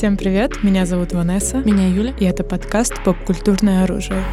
Всем привет, меня зовут Ванесса. Меня Юля. И это подкаст «Поп-культурное оружие».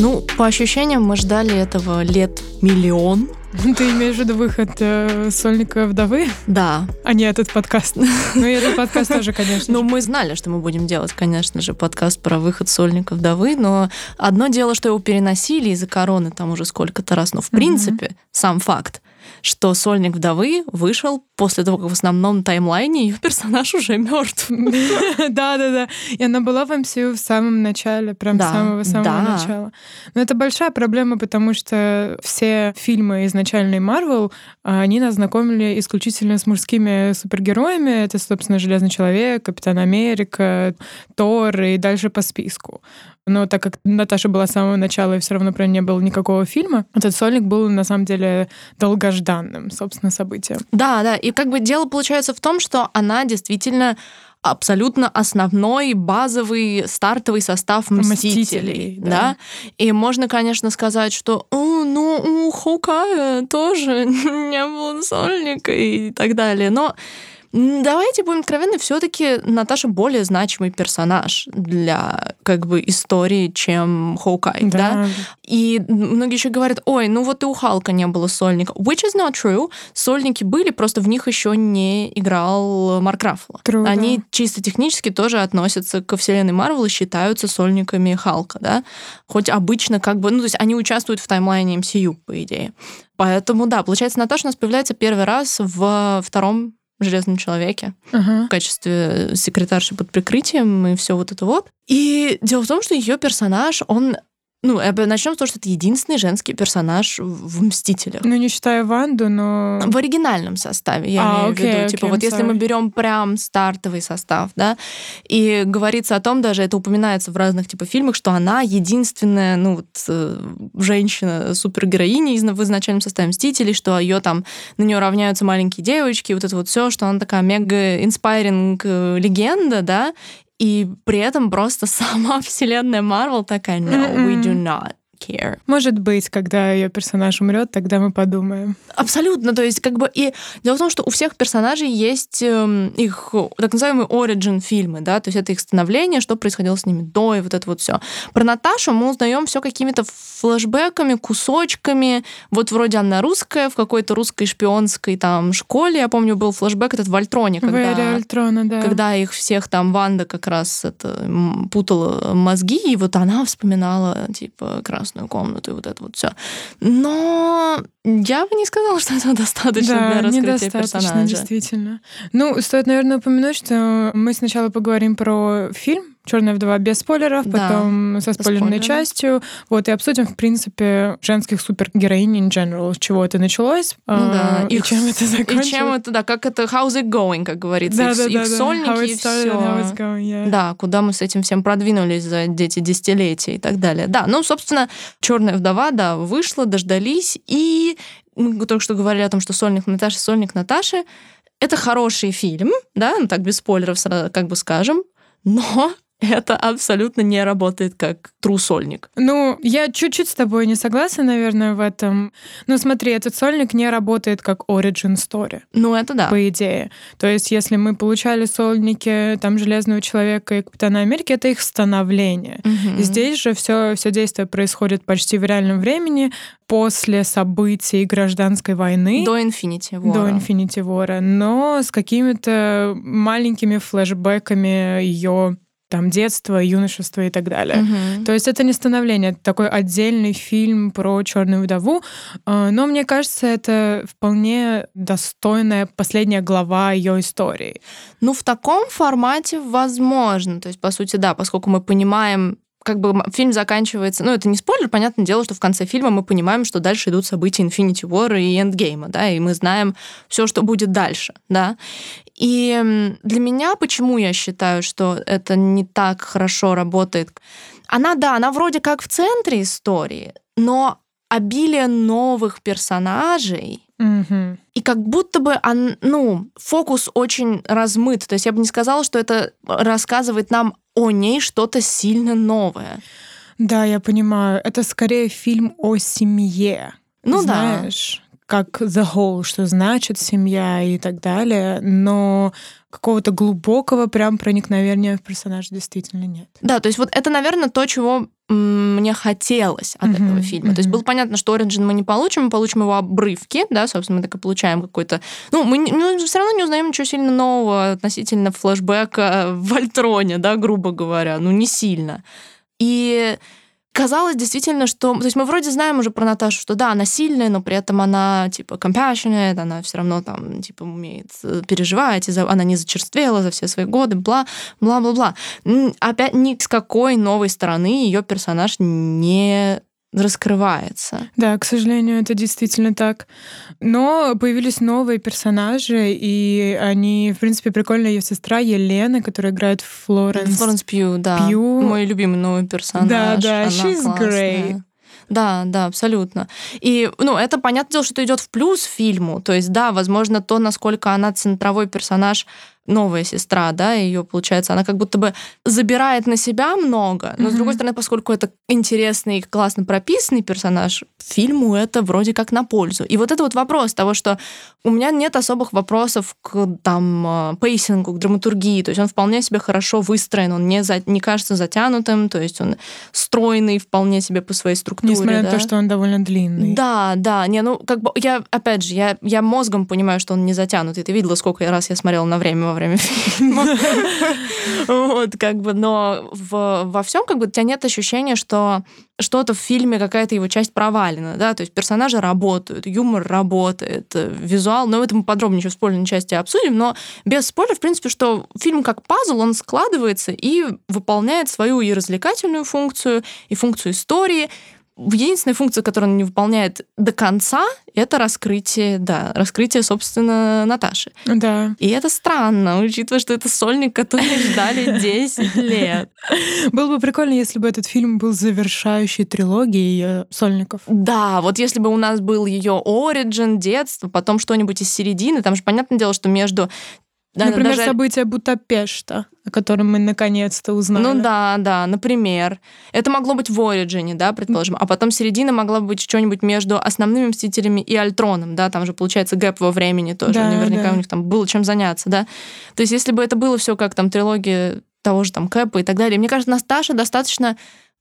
Ну, по ощущениям, мы ждали этого лет миллион. Ты имеешь в виду выход э, сольника вдовы? Да. А не этот подкаст. Ну, и этот подкаст тоже, конечно. Ну, мы знали, что мы будем делать, конечно же, подкаст про выход сольника вдовы, но одно дело, что его переносили из-за короны там уже сколько-то раз, но в принципе, сам факт что сольник вдовы вышел после того, как в основном таймлайне ее персонаж уже мертв. Да-да-да. И она была в MCU в самом начале, прям с самого-самого начала. Но это большая проблема, потому что все фильмы изначальной Марвел, они нас знакомили исключительно с мужскими супергероями. Это, собственно, Железный Человек, Капитан Америка, Тор и дальше по списку. Но так как Наташа была с самого начала и все равно про не было никакого фильма, этот сольник был на самом деле долгожданным, собственно, событием. Да, да. И как бы дело получается в том, что она действительно абсолютно основной базовый стартовый состав мстителей, мстителей да. да. И можно, конечно, сказать, что ну у Хоукая тоже не было сольника и так далее, но Давайте будем откровенны, все-таки Наташа более значимый персонаж для как бы истории, чем Хоукай, да. да? И многие еще говорят, ой, ну вот и у Халка не было сольника. Which is not true. Сольники были, просто в них еще не играл Марк Раффало. Они чисто технически тоже относятся ко вселенной Марвел и считаются сольниками Халка, да. Хоть обычно как бы, ну то есть они участвуют в таймлайне MCU, по идее. Поэтому, да, получается, Наташа у нас появляется первый раз в втором Железном человеке uh-huh. в качестве секретарши под прикрытием и все вот это вот. И дело в том, что ее персонаж, он ну, начнем с того, что это единственный женский персонаж в «Мстителях». Ну, не считая Ванду, но... В оригинальном составе, я а, имею okay, в виду. Okay, типа, вот sorry. если мы берем прям стартовый состав, да, и говорится о том, даже это упоминается в разных, типа, фильмах, что она единственная, ну, вот, э, женщина-супергероиня в изначальном составе «Мстителей», что ее там, на нее равняются маленькие девочки, вот это вот все, что она такая мега-инспайринг э, легенда, да, и при этом просто сама вселенная Марвел такая, no, we do not care. Может быть, когда ее персонаж умрет, тогда мы подумаем. Абсолютно. То есть, как бы и дело в том, что у всех персонажей есть э, их так называемые origin фильмы, да, то есть это их становление, что происходило с ними до и вот это вот все. Про Наташу мы узнаем все какими-то флэшбэками, кусочками. Вот вроде она русская в какой-то русской шпионской там школе. Я помню, был флэшбэк этот в Альтроне, когда, Альтрона, да. когда их всех там Ванда как раз это путала мозги, и вот она вспоминала типа как раз красную комнату и вот это вот все. Но я бы не сказала, что этого достаточно да, для раскрытия недостаточно, персонажа. действительно. Ну, стоит, наверное, упомянуть, что мы сначала поговорим про фильм Черная вдова без спойлеров, да, потом со спойлерной частью. Вот, и обсудим, в принципе, женских супергероинь in general, с чего это началось, ну, да. и, и чем это закончилось. И чем это, да, как это, how's it going, как говорится, да, их, да, их да, сольники и все. Going, yeah. Да, куда мы с этим всем продвинулись за эти десятилетия и так далее. Да, ну, собственно, Черная вдова, да, вышла, дождались, и мы только что говорили о том, что сольник Наташи, сольник Наташи, это хороший фильм, да, ну так без спойлеров как бы скажем, но это абсолютно не работает как трусольник. Ну, я чуть-чуть с тобой не согласна, наверное, в этом. Ну, смотри, этот сольник не работает как origin story. Ну, это да. По идее. То есть, если мы получали сольники там Железного человека и Капитана Америки, это их становление. Угу. Здесь же все, все действие происходит почти в реальном времени после событий гражданской войны. До Infinity War. До Infinity War. Но с какими-то маленькими флешбэками ее там детство, юношество и так далее. Угу. То есть это не становление, это такой отдельный фильм про черную вдову, а, но мне кажется, это вполне достойная последняя глава ее истории. Ну, в таком формате возможно. То есть, по сути, да, поскольку мы понимаем как бы фильм заканчивается, ну, это не спойлер, понятное дело, что в конце фильма мы понимаем, что дальше идут события Infinity War и Endgame, да, и мы знаем все, что будет дальше, да. И для меня, почему я считаю, что это не так хорошо работает, она, да, она вроде как в центре истории, но обилие новых персонажей, mm и как будто бы, он, ну, фокус очень размыт. То есть я бы не сказала, что это рассказывает нам о ней что-то сильно новое. Да, я понимаю. Это скорее фильм о семье. Ну знаешь, да. Как The Whole, что значит семья и так далее. Но какого-то глубокого прям проникновения в персонажа действительно нет. Да, то есть вот это, наверное, то, чего мне хотелось от mm-hmm. этого фильма. Mm-hmm. То есть было понятно, что Origin мы не получим, мы получим его обрывки, да, собственно, мы так и получаем какой-то... Ну, мы, мы все равно не узнаем ничего сильно нового относительно флэшбэка в Альтроне, да, грубо говоря, ну, не сильно. И казалось действительно, что... То есть мы вроде знаем уже про Наташу, что да, она сильная, но при этом она, типа, compassionate, она все равно там, типа, умеет э, переживать, и она не зачерствела за все свои годы, бла, бла-бла-бла. Опять ни с какой новой стороны ее персонаж не раскрывается. Да, к сожалению, это действительно так. Но появились новые персонажи, и они, в принципе, прикольная ее сестра Елена, которая играет Флоренс. Флоренс Пью, да. Пью. Мой любимый новый персонаж. Да, да, Она she's классная. great. Да, да, абсолютно. И, ну, это понятное дело, что идет в плюс фильму. То есть, да, возможно, то, насколько она центровой персонаж новая сестра, да, ее, получается, она как будто бы забирает на себя много, но, mm-hmm. с другой стороны, поскольку это интересный, классно прописанный персонаж, фильму это вроде как на пользу. И вот это вот вопрос того, что у меня нет особых вопросов к там а, пейсингу, к драматургии, то есть он вполне себе хорошо выстроен, он не, за, не кажется затянутым, то есть он стройный вполне себе по своей структуре. Несмотря да? на то, что он довольно длинный. Да, да, не, ну, как бы, я, опять же, я, я мозгом понимаю, что он не затянутый. Ты видела, сколько раз я смотрела на время во время фильма. Вот, как бы, но во всем как бы у тебя нет ощущения, что что-то в фильме, какая-то его часть провалена, да, то есть персонажи работают, юмор работает, э, визуал, но это мы подробнее еще в спойлерной части обсудим, но без спойлеров, в принципе, что фильм как пазл, он складывается и выполняет свою и развлекательную функцию, и функцию истории, единственная функция, которую он не выполняет до конца, это раскрытие, да, раскрытие, собственно, Наташи. Да. И это странно, учитывая, что это сольник, который ждали 10 лет. Было бы прикольно, если бы этот фильм был завершающей трилогией э, сольников. Да, вот если бы у нас был ее оригин, детство, потом что-нибудь из середины, там же понятное дело, что между да, Например, даже... события Будапешта, о котором мы наконец-то узнали. Ну да, да, например. Это могло быть в Ориджине, да, предположим. А потом середина могла быть что-нибудь между основными Мстителями и Альтроном, да, там же получается гэп во времени тоже. Да, Наверняка да. у них там было чем заняться, да. То есть если бы это было все как там трилогия того же там Кэпа и так далее, мне кажется, Насташа достаточно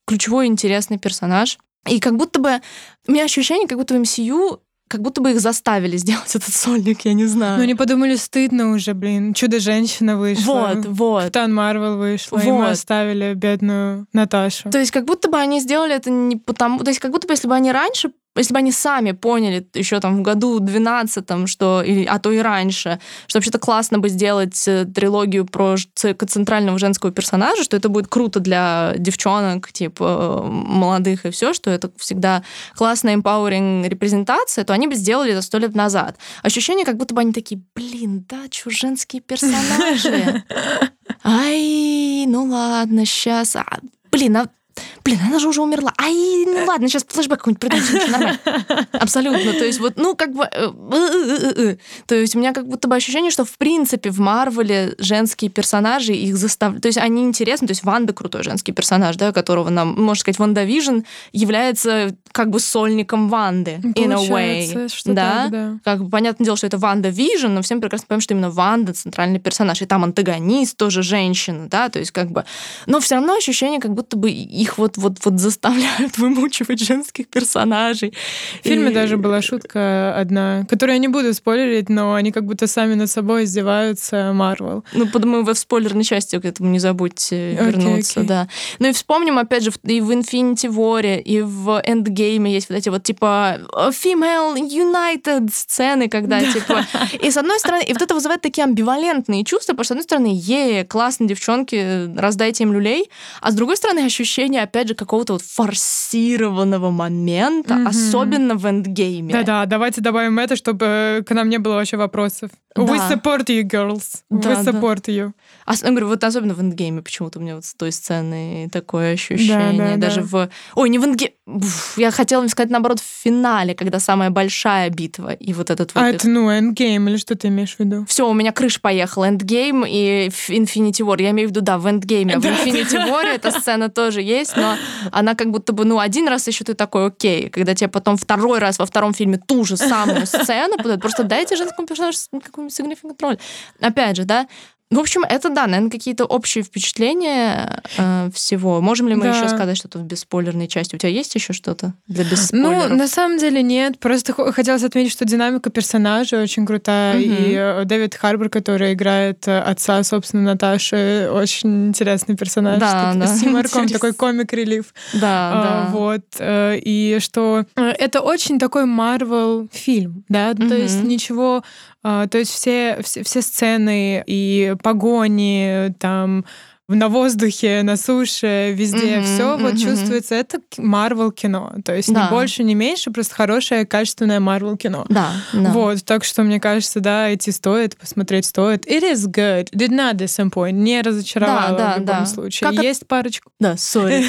ключевой интересный персонаж. И как будто бы у меня ощущение, как будто в MCU как будто бы их заставили сделать этот сольник, я не знаю. Ну, они подумали, стыдно уже, блин. Чудо-женщина вышла. Вот, вот. Капитан Марвел вышла, вот. и мы оставили бедную Наташу. То есть как будто бы они сделали это не потому... То есть как будто бы, если бы они раньше если бы они сами поняли еще там в году 12 что, или, а то и раньше, что вообще-то классно бы сделать э, трилогию про центрального женского персонажа, что это будет круто для девчонок, типа, молодых и все, что это всегда классная empowering репрезентация, то они бы сделали это сто лет назад. Ощущение, как будто бы они такие, блин, да, что женские персонажи. Ай, ну ладно, сейчас. А, блин, а блин, она же уже умерла. Ай, ну ладно, сейчас флешбэк какой-нибудь придумаем, нормально. Абсолютно. То есть вот, ну, как бы... Э, э, э, то есть у меня как будто бы ощущение, что в принципе в Марвеле женские персонажи их заставляют... То есть они интересны. То есть Ванда крутой женский персонаж, да, которого нам, можно сказать, WandaVision является как бы сольником Ванды. In a way. Да? Так, да. Как бы понятное дело, что это WandaVision, но всем прекрасно понимаем, что именно Ванда центральный персонаж. И там антагонист тоже женщина, да, то есть как бы... Но все равно ощущение, как будто бы их вот вот, вот заставляют вымучивать женских персонажей. В фильме и... даже была шутка одна, которую я не буду спойлерить, но они как будто сами над собой издеваются, Марвел. Ну, подумаю, вы в спойлерной части к этому не забудьте вернуться, okay, okay. да. Ну и вспомним, опять же, и в Infinity War, и в Endgame есть вот эти вот, типа, female united сцены, когда, типа... И с одной стороны, и вот это вызывает такие амбивалентные чувства, потому что, с одной стороны, е, классно, девчонки, раздайте им люлей, а с другой стороны, ощущение, опять опять же, какого-то вот форсированного момента, mm-hmm. особенно в эндгейме. Да-да, давайте добавим это, чтобы э, к нам не было вообще вопросов. Да. We support you, girls. Да, We support да. you. А, я говорю, вот особенно в эндгейме почему-то у меня вот с той сцены такое ощущение. Да, да, Даже да. в... Ой, не в эндгейме я хотела сказать, наоборот, в финале, когда самая большая битва, и вот этот вот... А это, ну, Endgame, или что ты имеешь в виду? Все, у меня крыша поехала. Endgame и Infinity War. Я имею в виду, да, в Endgame. А в Infinity War эта сцена тоже есть, но она как будто бы, ну, один раз еще ты такой, окей, когда тебе потом второй раз во втором фильме ту же самую сцену просто дайте женскому персонажу какую-нибудь significant роль. Опять же, да, в общем, это да, наверное, какие-то общие впечатления э, всего. Можем ли мы да. еще сказать что-то в бесспойлерной части? У тебя есть еще что-то для бесспойлеров? Ну, на самом деле нет. Просто хотелось отметить, что динамика персонажа очень крутая. Угу. И э, Дэвид Харбор, который играет э, отца, собственно, Наташи, очень интересный персонаж. Да, да. С юморком, такой комик-релив. Да, а, да. Вот. Э, и что это очень такой Марвел фильм, да? Угу. То есть ничего то есть все, все, все сцены и погони, там на воздухе, на суше, везде, mm-hmm, все mm-hmm. вот чувствуется. Это Марвел кино. То есть да. ни больше, ни меньше, просто хорошее, качественное Марвел кино. Да, да. Вот, так что мне кажется, да, идти стоит, посмотреть стоит. It is good. Did not disappoint. Не разочаровала да, да, в любом да. случае. Как Есть от... парочку. Да, сори.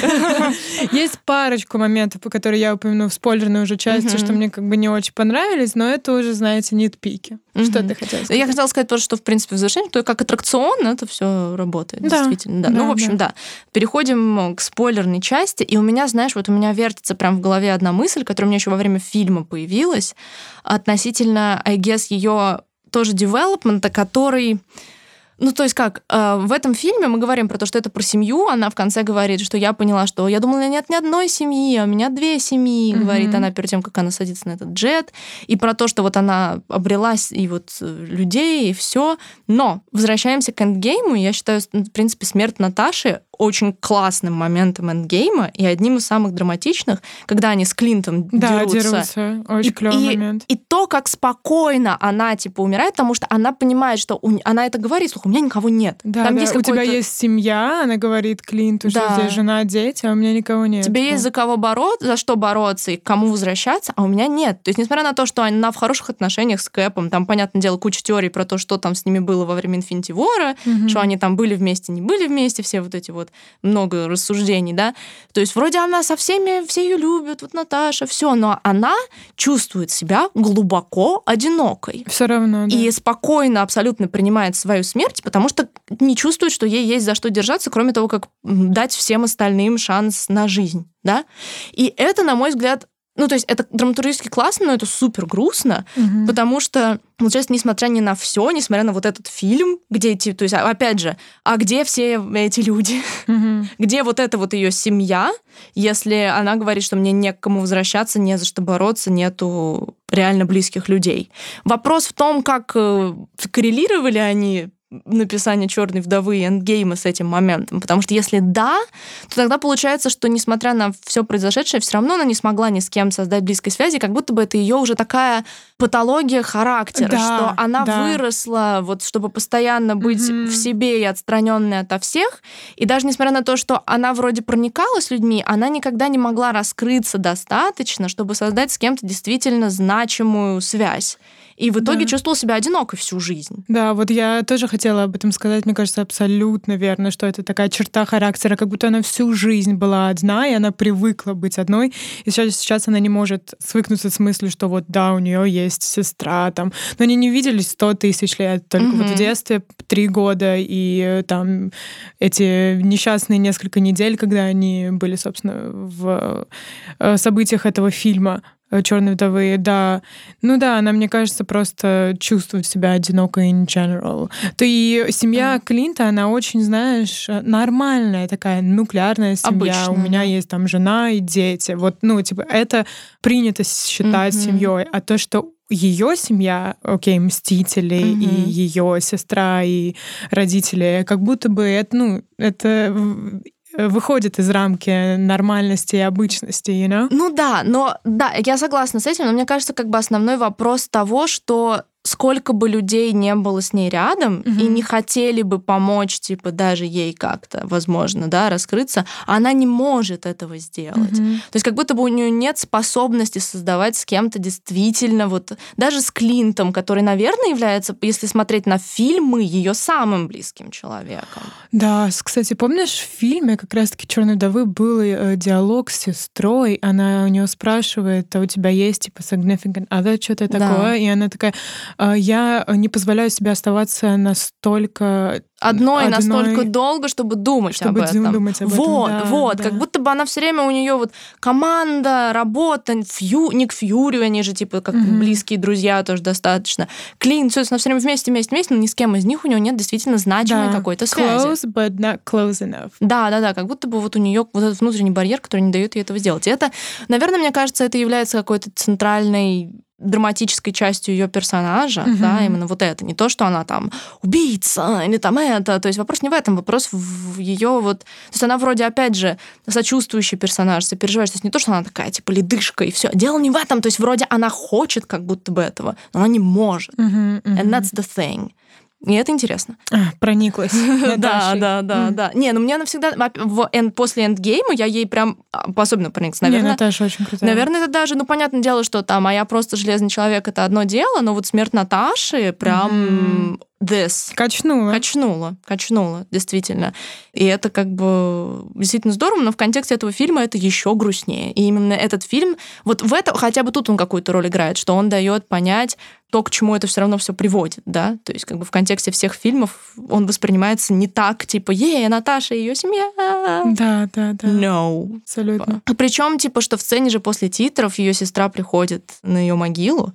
Есть парочку моментов, по которым я упомяну в спойлерной уже части, что мне как бы не очень понравились, но это уже, знаете, нитпики. Что ты хотела сказать? Я хотела сказать просто, что в принципе в завершении, то как аттракцион это все работает, действительно да. да. Ну, в общем, да. да. Переходим к спойлерной части. И у меня, знаешь, вот у меня вертится прям в голове одна мысль, которая у меня еще во время фильма появилась, относительно, I guess, ее тоже девелопмента, который ну, то есть как, э, в этом фильме мы говорим про то, что это про семью, она в конце говорит, что я поняла, что я думала, нет ни одной семьи, а у меня две семьи, mm-hmm. говорит она перед тем, как она садится на этот джет, и про то, что вот она обрелась и вот э, людей, и все. Но возвращаемся к эндгейму, я считаю, в принципе, смерть Наташи очень классным моментом эндгейма и одним из самых драматичных, когда они с Клинтом да, дерутся. дерутся. Очень клевый и, момент. И то, как спокойно она типа умирает, потому что она понимает, что у, она это говорит, слушай, у меня никого нет. Да, Там да. Есть у тебя есть семья, она говорит Клинту, да. что здесь жена, дети, а у меня никого нет. Тебе есть за кого бороться, за что бороться и к кому возвращаться, а у меня нет. То есть, несмотря на то, что она в хороших отношениях с Кэпом, там, понятное дело, куча теорий про то, что там с ними было во время Инфинити Вора, угу. что они там были вместе, не были вместе, все вот эти вот много рассуждений, да. То есть вроде она со всеми, все ее любят, вот Наташа, все, но она чувствует себя глубоко одинокой. Все равно, да. И спокойно абсолютно принимает свою смерть, потому что не чувствует, что ей есть за что держаться, кроме того, как дать всем остальным шанс на жизнь, да. И это, на мой взгляд, ну, то есть это драматургически классно, но это супер грустно, угу. потому что, получается, несмотря ни на все, несмотря на вот этот фильм, где эти, то есть, а, опять же, а где все эти люди? Угу. где вот эта вот ее семья, если она говорит, что мне не к кому возвращаться, не за что бороться, нету реально близких людей. Вопрос в том, как э, коррелировали они написания Черной вдовы и эндгейма с этим моментом. Потому что если да, то тогда получается, что несмотря на все произошедшее, все равно она не смогла ни с кем создать близкой связи, как будто бы это ее уже такая патология характера, да, что она да. выросла, вот чтобы постоянно быть mm-hmm. в себе и отстраненной ото всех. И даже несмотря на то, что она вроде проникалась людьми, она никогда не могла раскрыться достаточно, чтобы создать с кем-то действительно значимую связь. И в итоге да. чувствовал себя одинокой всю жизнь. Да, вот я тоже хотела об этом сказать. Мне кажется, абсолютно верно, что это такая черта характера, как будто она всю жизнь была одна, и она привыкла быть одной. И сейчас, сейчас она не может свыкнуться с мыслью, что вот да, у нее есть сестра там. Но они не виделись сто тысяч лет, только mm-hmm. вот в детстве три года, и там эти несчастные несколько недель, когда они были, собственно, в э, событиях этого фильма. Э, Черной вдовы, да. Ну да, она, мне кажется, просто чувствует себя одинокой in general. То и семья mm. Клинта, она очень, знаешь, нормальная такая нуклеарная семья. Обычная. У меня есть там жена и дети. Вот, ну, типа, это принято считать mm-hmm. семьей. А то, что ее семья, окей, мстители mm-hmm. и ее сестра и родители, как будто бы это, ну, это выходит из рамки нормальности и обычности, you know? Ну да, но да, я согласна с этим, но мне кажется, как бы основной вопрос того, что сколько бы людей не было с ней рядом mm-hmm. и не хотели бы помочь, типа, даже ей как-то, возможно, да, раскрыться, она не может этого сделать. Mm-hmm. То есть как будто бы у нее нет способности создавать с кем-то действительно вот, даже с Клинтом, который, наверное, является, если смотреть на фильмы, ее самым близким человеком. Да, кстати, помнишь, в фильме как раз-таки Черной вдовы был э, диалог с сестрой, она у нее спрашивает, а у тебя есть типа significant other, что-то да. такое, и она такая, я не позволяю себе оставаться настолько одной, одной настолько долго, чтобы думать чтобы об этом. Думать об вот, этом. Да, вот, да. как будто бы она все время у нее вот команда, работа, фью, Ник Фьюри, они же типа как mm-hmm. близкие друзья тоже достаточно. Клин, все, она все время вместе, вместе, вместе, но ни с кем из них у нее нет действительно значимой да. какой-то связи. Close, but not close enough. Да, да, да, как будто бы вот у нее вот этот внутренний барьер, который не дает ей этого сделать. И это, наверное, мне кажется, это является какой-то центральной драматической частью ее персонажа, mm-hmm. да, именно вот это, не то, что она там убийца или там это, то есть вопрос не в этом, вопрос в ее вот, то есть она вроде опять же сочувствующий персонаж, сопереживаешь, то есть не то, что она такая типа ледышка и все, дело не в этом, то есть вроде она хочет как будто бы этого, но она не может, mm-hmm, mm-hmm. and that's the thing. И это интересно. А, прониклась. Да, да, да, да. Не, ну мне она всегда после эндгейма я ей прям а, особенно прониклась. Наверное, Наташа очень крутая. Наверное, это даже, ну, понятное дело, что там, а я просто железный человек, это одно дело, но вот смерть Наташи прям this. Качнула. Качнула, качнула, действительно. И это как бы действительно здорово, но в контексте этого фильма это еще грустнее. И именно этот фильм, вот в это, хотя бы тут он какую-то роль играет, что он дает понять то, к чему это все равно все приводит, да, то есть как бы в контексте всех фильмов он воспринимается не так, типа, ей, Наташа ее семья. Да, да, да. No. Абсолютно. Причем, типа, что в сцене же после титров ее сестра приходит на ее могилу,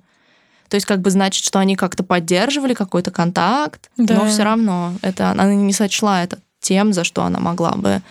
то есть как бы значит, что они как-то поддерживали какой-то контакт, да. но все равно это она не сочла это тем, за что она могла бы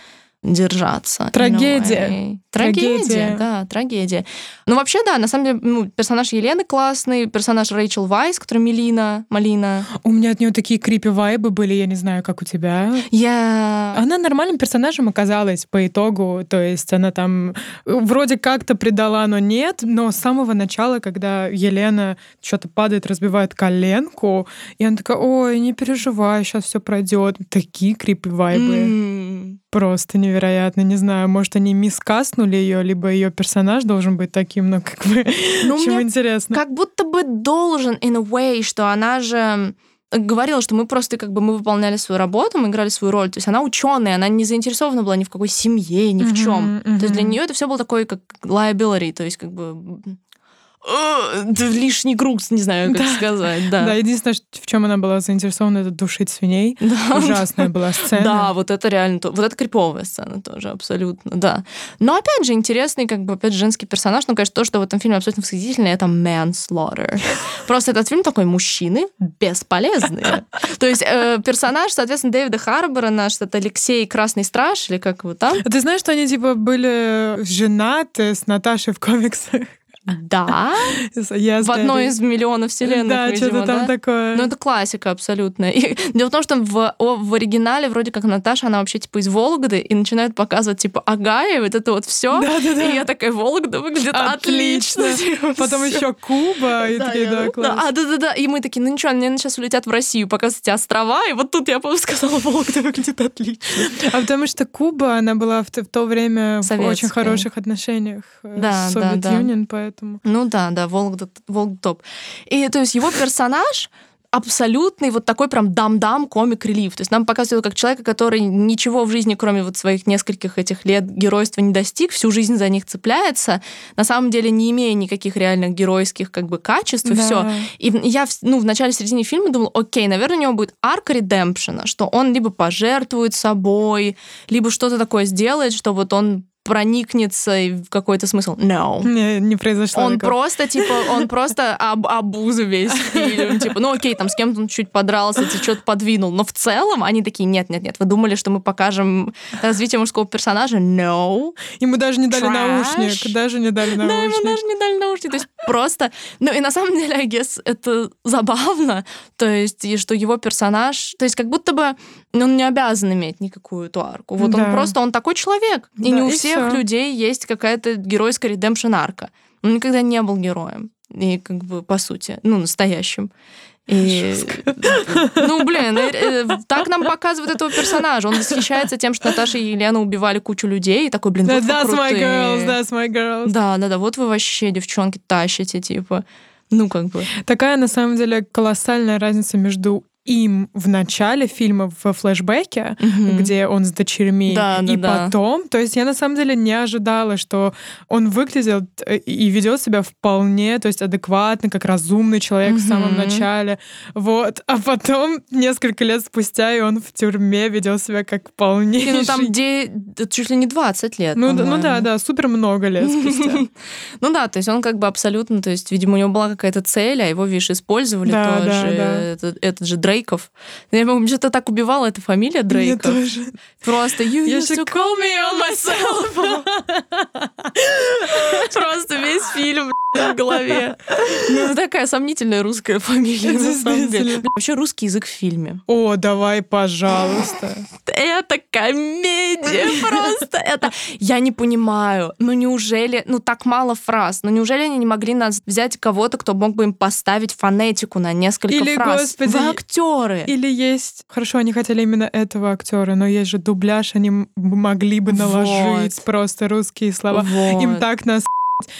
держаться. Трагедия. Трагедия, да, трагедия. Ну, вообще, да, на самом деле, ну, персонаж Елены классный, персонаж Рэйчел Вайс, которая Мелина, Малина. У меня от нее такие крипи вайбы были, я не знаю, как у тебя. Я... Она нормальным персонажем оказалась по итогу, то есть она там вроде как-то предала, но нет, но с самого начала, когда Елена что-то падает, разбивает коленку, и она такая, ой, не переживай, сейчас все пройдет. Такие крипи вайбы. Mm. Просто невероятно. Не знаю, может, они мискаснули ее, либо ее персонаж должен быть таким, но как бы ну, чем интересно. Как будто бы должен, in a way, что она же говорила, что мы просто как бы мы выполняли свою работу, мы играли свою роль. То есть она ученая, она не заинтересована была ни в какой семье, ни в чем. Uh-huh, uh-huh. То есть для нее это все было такое как liability, то есть как бы лишний груз, не знаю, как да. сказать. Да. да, единственное, в чем она была заинтересована, это душить свиней. Да. Ужасная была сцена. Да, вот это реально, вот это криповая сцена тоже, абсолютно, да. Но опять же, интересный, как бы, опять женский персонаж, ну, конечно, то, что в этом фильме абсолютно восхитительно, это manslaughter. Просто этот фильм такой мужчины бесполезные. То есть э, персонаж, соответственно, Дэвида Харбора наш, это Алексей Красный Страж, или как его там. А ты знаешь, что они, типа, были женаты с Наташей в комиксах? Да. в одной из миллионов вселенных, Да, что-то там такое. Ну, это классика абсолютно. И дело в том, что в, в оригинале вроде как Наташа, она вообще типа из Вологды, и начинают показывать типа Агая, вот это вот все. Да, да, да. И я такая, Вологда выглядит отлично. отлично. Типа, Потом еще Куба, и такие, да, класс. А, да-да-да. И мы такие, ну ничего, они сейчас улетят в Россию, показывать острова, и вот тут я сказала, Вологда выглядит отлично. А потому что Куба, она была в, в то время в очень хороших отношениях э, да, с Совет да, да. поэтому поэтому... Ну да, да, Волк, Волк топ. И то есть его персонаж абсолютный вот такой прям дам-дам комик-релив. То есть нам показывают как человека, который ничего в жизни, кроме вот своих нескольких этих лет геройства не достиг, всю жизнь за них цепляется, на самом деле не имея никаких реальных геройских как бы качеств и да. все. И я ну, в начале середине фильма думала, окей, наверное, у него будет арка редемпшена, что он либо пожертвует собой, либо что-то такое сделает, что вот он проникнется в какой-то смысл. No. Не, не произошло. Он такого. просто, типа, он просто об, обуза весь фильм. Типа, ну окей, там с кем-то он чуть подрался, что-то подвинул. Но в целом они такие, нет-нет-нет, вы думали, что мы покажем развитие мужского персонажа? No. Ему даже не дали Trash. наушник. Даже не дали наушник. Да, ему даже не дали наушник. То есть просто... Ну и на самом деле, I guess, это забавно. То есть, и что его персонаж... То есть как будто бы он не обязан иметь никакую эту арку. Вот да. он просто, он такой человек. И да, не у всех всех людей есть какая-то геройская редемпшн арка. Он никогда не был героем. и как бы по сути, ну, настоящим. И, ну, блин, э, так нам показывают этого персонажа. Он восхищается тем, что Наташа и Елена убивали кучу людей, и такой, блин, вот That's my girls, that's my girls. Да, да, да, вот вы вообще, девчонки, тащите, типа. Ну, как бы. Такая, на самом деле, колоссальная разница между им в начале фильма в флешбеке, угу. где он с дочерьми, да, и да, потом. Да. То есть я на самом деле не ожидала, что он выглядел э, и ведет себя вполне, то есть адекватно, как разумный человек угу. в самом начале. Вот. А потом, несколько лет спустя, и он в тюрьме ведет себя как вполне. Ну там где чуть ли не 20 лет. Ну, ну да, да, супер много лет спустя. Ну да, то есть он как бы абсолютно, то есть, видимо, у него была какая-то цель, а его, видишь, использовали тоже. Этот же Дрейк Дрейков. Я помню, что-то так убивала эта фамилия Дрейков. Мне тоже. Просто you used to call me on myself. Просто весь фильм в голове. Ну, такая сомнительная русская фамилия, на самом деле. Вообще русский язык в фильме. О, давай, пожалуйста. Это комедия просто. Это... Я не понимаю, ну неужели, ну так мало фраз, ну неужели они не могли нас взять кого-то, кто мог бы им поставить фонетику на несколько Или, фраз? Господи, Вы актеры. Или есть... Хорошо, они хотели именно этого актера, но есть же дубляж, они могли бы наложить вот. просто русские слова. Вот. Им так нас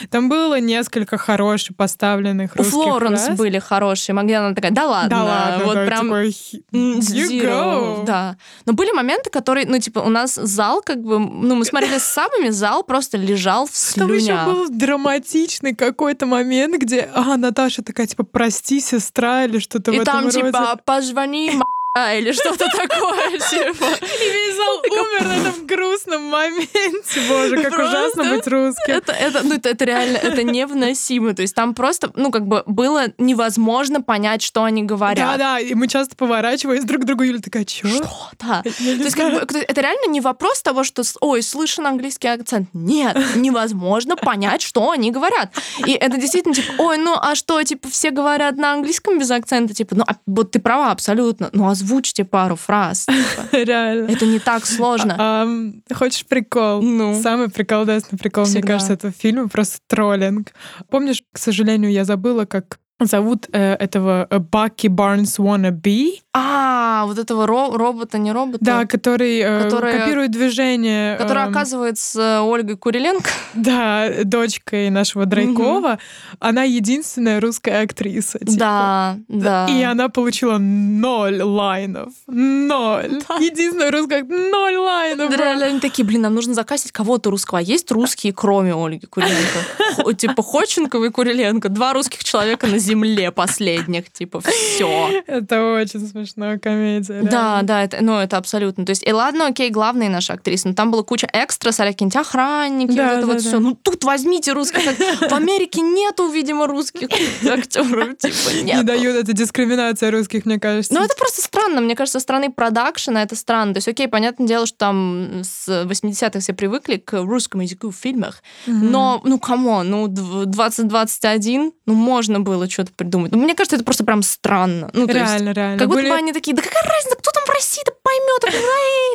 там было несколько хороших поставленных русских У Флоренс фраз. были хорошие, могли она такая, да ладно, да ладно вот да, прям такой, you go. да. Но были моменты, которые, ну типа у нас зал как бы, ну мы смотрели с самыми, зал просто лежал в слюнях. Там еще был драматичный какой-то момент, где, а, Наташа такая, типа, прости, сестра, или что-то в этом роде. И там, типа, позвони, а, или что-то такое, типа. И весь зал умер на этом грустном моменте. Боже, как ужасно быть русским. Это, это, ну, это, реально, это невыносимо. То есть там просто, ну, как бы было невозможно понять, что они говорят. Да-да, и мы часто поворачивались друг к другу, Юля такая, что? Что? Да. То есть как бы, это реально не вопрос того, что, ой, слышен английский акцент. Нет, невозможно понять, что они говорят. И это действительно, типа, ой, ну, а что, типа, все говорят на английском без акцента? Типа, ну, а, вот ты права абсолютно. Ну, а озвучьте пару фраз. Типа. Реально. Это не так сложно. А, хочешь прикол? Ну. Самый приколдесный прикол, мне кажется, этого фильма просто троллинг. Помнишь, к сожалению, я забыла, как зовут э, этого э, Баки Барнс Wannabe. А, вот этого ро- робота, не робота? Да, который э, который, копирует движение. Который э, оказывается Ольгой Куриленко. Да, дочкой нашего Дрейкова. Угу. Она единственная русская актриса. Типа. Да, да. И она получила ноль лайнов. Ноль. Да. Единственная русская, ноль лайнов. Да, реально, они такие, блин, нам нужно закасить кого-то русского. А есть русские, кроме Ольги Куриленко? Типа Ходченкова и Куриленко. Два русских человека на земле последних, типа, все. Это очень смешная комедия. Да, да, это, ну, это абсолютно. То есть, и ладно, окей, главные наши актрисы, но там была куча экстра, какие-нибудь охранники, да, вот это да, вот да. все. Ну, тут возьмите русских. В Америке нету, видимо, русских актеров, типа, нет. Не дают, это дискриминация русских, мне кажется. Ну, это просто странно. Мне кажется, со стороны продакшена это странно. То есть, окей, понятное дело, что там с 80-х все привыкли к русскому языку в фильмах, но, ну, кому, ну, 2021, ну, можно было что-то придумать. Но мне кажется, это просто прям странно. Ну, реально, есть, реально. Как будто Были... бы они такие, да какая разница, кто там в России-то поймет?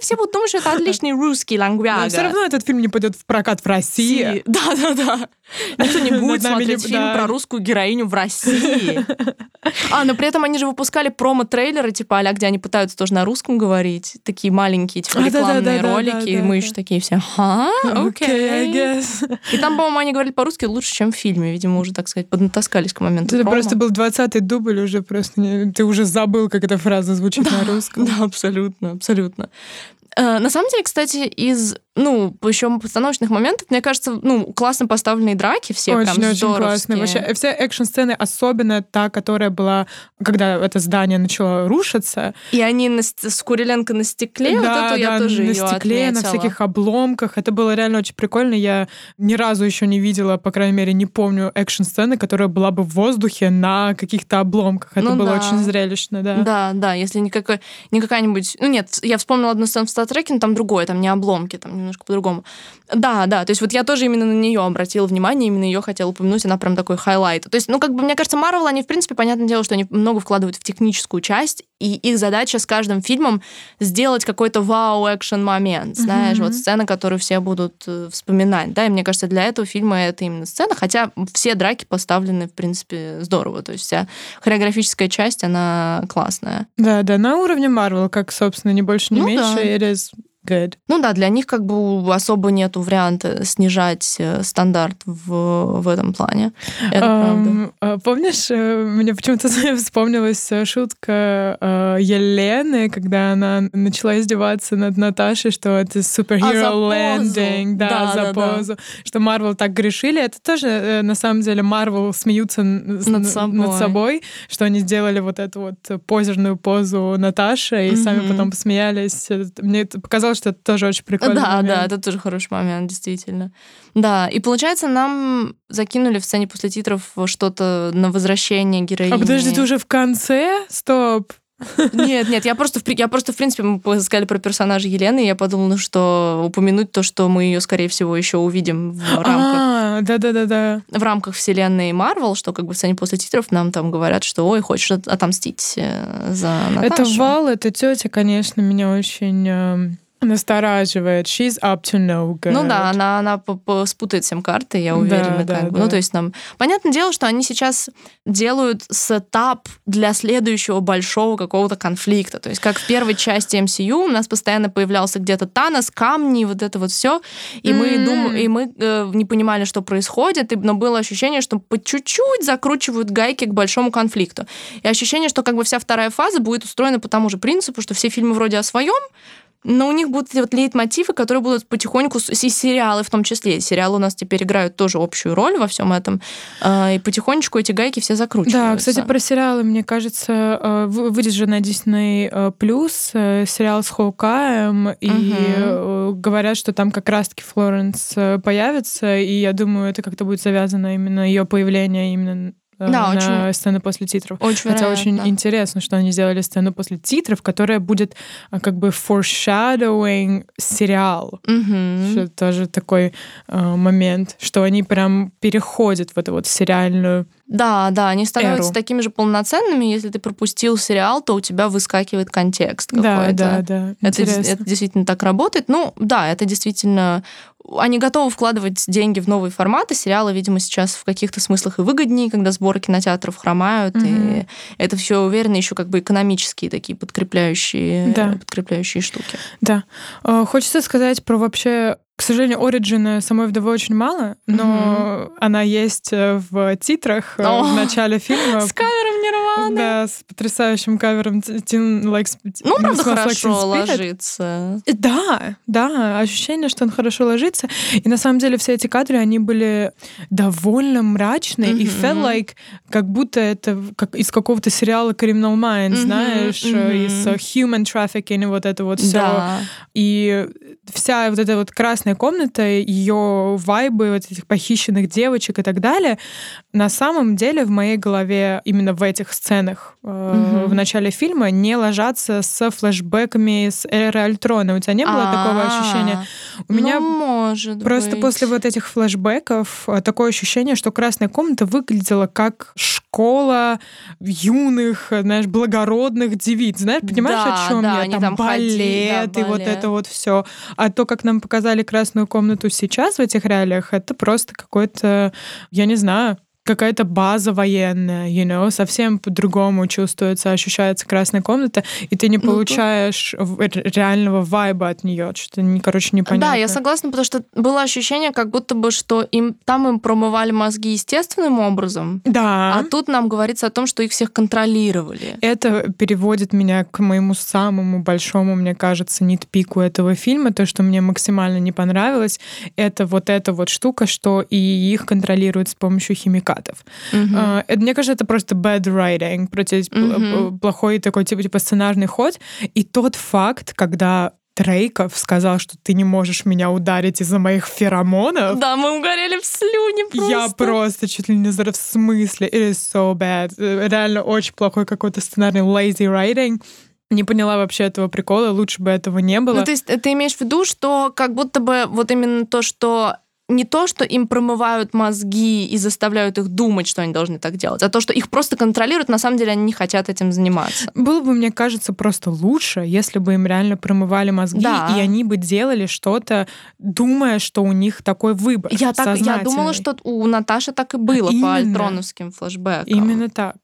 Все будут думать, что это отличный русский лангвяга. все равно этот фильм не пойдет в прокат в России. Да, да, да. Никто не будет смотреть фильм про русскую героиню в России. А, но при этом они же выпускали промо-трейлеры, типа а где они пытаются тоже на русском говорить. Такие маленькие, типа, рекламные ролики. И мы еще такие все, ха, окей. И там, по-моему, они говорили по-русски лучше, чем в фильме. Видимо, уже, так сказать, поднатаскались к моменту Это просто был 20-й дубль уже просто. Ты уже забыл, как эта фраза звучит на русском. Да, абсолютно, абсолютно. Э, на самом деле, кстати, из ну, еще постановочных моментов, мне кажется, ну, классно поставленные драки все очень, прям очень классные. Вообще, все экшн-сцены, особенно та, которая была, когда это здание начало рушиться. И они на, с Куриленко на стекле, да, вот эту да, я тоже на стекле, отметила. на всяких обломках. Это было реально очень прикольно. Я ни разу еще не видела, по крайней мере, не помню экшн-сцены, которая была бы в воздухе на каких-то обломках. Это ну, было да. очень зрелищно, да. Да, да, если никакой, не какая-нибудь... Ну нет, я вспомнила одну сцену в Статреке, но там другое, там не обломки, там немножко по-другому. Да, да, то есть вот я тоже именно на нее обратила внимание, именно ее хотела упомянуть, она прям такой highlight. То есть, ну, как бы, мне кажется, Марвел, они, в принципе, понятное дело, что они много вкладывают в техническую часть, и их задача с каждым фильмом сделать какой-то вау-экшен момент, знаешь, mm-hmm. вот сцена, которую все будут э, вспоминать, да, и мне кажется, для этого фильма это именно сцена, хотя все драки поставлены, в принципе, здорово, то есть вся хореографическая часть, она классная. Да, да, на уровне Марвел, как, собственно, не больше, не ну, меньше, да. is good. Ну да, для них как бы особо нету варианта снижать э, стандарт в, в этом плане. Это um, правда. Помнишь, э, мне почему-то вспомнилась э, шутка Елены, когда она начала издеваться над Наташей, что это superhero а, лендинг, да, да, за да, позу, да. что Марвел так грешили. Это тоже, на самом деле, Марвел смеются над собой. над собой, что они сделали вот эту вот позерную позу Наташи, и mm-hmm. сами потом посмеялись. Мне это показалось сказала, что это тоже очень прикольно. Да, момент. да, это тоже хороший момент, действительно. Да, и получается, нам закинули в сцене после титров что-то на возвращение героини. А подожди, ты уже в конце? Стоп. Нет, нет, я просто, я просто, в принципе, мы сказали про персонажа Елены, и я подумала, что упомянуть то, что мы ее, скорее всего, еще увидим в рамках... А, да-да-да-да. В рамках вселенной Марвел, что как бы в сцене после титров нам там говорят, что ой, хочешь отомстить э, за Наташу. Это Вал, это тетя, конечно, меня очень эм, настораживает. She's up to no good. Ну да, она, она спутает всем карты, я уверена. Да, как да, бы. Да. Ну, то есть нам... Понятное дело, что они сейчас делают сетап для следующего большого какого-то конфликта. То есть как в первой части MCU у нас постоянно появлялся где-то Танос, камни, вот это вот все, и mm-hmm. мы, дум... и мы э, не понимали, что происходит, и... но было ощущение, что по чуть-чуть закручивают гайки к большому конфликту. И ощущение, что как бы вся вторая фаза будет устроена по тому же принципу, что все фильмы вроде о своем, но у них будут вот лейтмотивы, которые будут потихоньку, и сериалы в том числе. Сериалы у нас теперь играют тоже общую роль во всем этом. А, и потихонечку эти гайки все закручиваются. Да, кстати, про сериалы, мне кажется, э, выйдет же на Disney э, Plus э, сериал с Хоукаем, и угу. говорят, что там как раз-таки Флоренс появится, и я думаю, это как-то будет завязано именно ее появление именно да, на очень, сцену после титров. Очень Хотя очень интересно, что они сделали сцену после титров, которая будет э, как бы foreshadowing сериал. Угу. Что тоже такой э, момент, что они прям переходят в эту вот сериальную да, да, они становятся эру. такими же полноценными. Если ты пропустил сериал, то у тебя выскакивает контекст какой-то. Да, да, да. Это, это действительно так работает. Ну, да, это действительно они готовы вкладывать деньги в новые форматы. Сериалы, видимо, сейчас в каких-то смыслах и выгоднее, когда сборы кинотеатров хромают. Mm-hmm. И это все уверенно еще как бы экономические такие подкрепляющие, да. подкрепляющие штуки. Да. Э, хочется сказать про вообще к сожалению, Ориджина самой вдовы очень мало, но mm-hmm. она есть э, в титрах oh. в начале фильма. С кавером Нирваны. Да, с потрясающим кавером Teen Likes Ну, правда, хорошо ложится. Да, да, ощущение, что он хорошо ложится. И на самом деле все эти кадры, они были довольно мрачные, и felt like, как будто это как из какого-то сериала Criminal Minds, знаешь, из Human Trafficking и вот это вот все. И вся вот эта вот красная комната, ее вайбы вот этих похищенных девочек и так далее, на самом деле в моей голове именно в этих сценах mm-hmm. в начале фильма не ложатся с флэшбэками с эры Альтрона. У тебя не было А-а-а. такого ощущения? У меня ну, может просто быть. после вот этих флэшбэков э, такое ощущение, что красная комната выглядела как школа юных, знаешь, благородных девиц. Знаешь, понимаешь, да, о чем да, я? Там, там балет ходили, да, и вот это вот все. А то, как нам показали красную комнату сейчас в этих реалиях, это просто какой-то, я не знаю, какая-то база военная, you know, совсем по-другому чувствуется, ощущается красная комната, и ты не получаешь ну, реального вайба от нее, что-то, короче, непонятно. Да, я согласна, потому что было ощущение, как будто бы, что им там им промывали мозги естественным образом, да. а тут нам говорится о том, что их всех контролировали. Это переводит меня к моему самому большому, мне кажется, нитпику этого фильма, то, что мне максимально не понравилось, это вот эта вот штука, что и их контролируют с помощью химикатов фанатов. Uh-huh. Uh, это, мне кажется, это просто bad writing, uh-huh. плохой такой типа, типа сценарный ход. И тот факт, когда Трейков сказал, что ты не можешь меня ударить из-за моих феромонов. Да, мы угорели в слюне просто. Я просто чуть ли не в смысле. It is so bad. Реально очень плохой какой-то сценарный lazy writing. не поняла вообще этого прикола, лучше бы этого не было. Ну, то есть ты имеешь в виду, что как будто бы вот именно то, что не то, что им промывают мозги и заставляют их думать, что они должны так делать, а то, что их просто контролируют, на самом деле они не хотят этим заниматься. Было бы, мне кажется, просто лучше, если бы им реально промывали мозги, да. и они бы делали что-то, думая, что у них такой выбор. Я, так, я думала, что у Наташи так и было Именно. по альтроновским флешбекам. Именно так.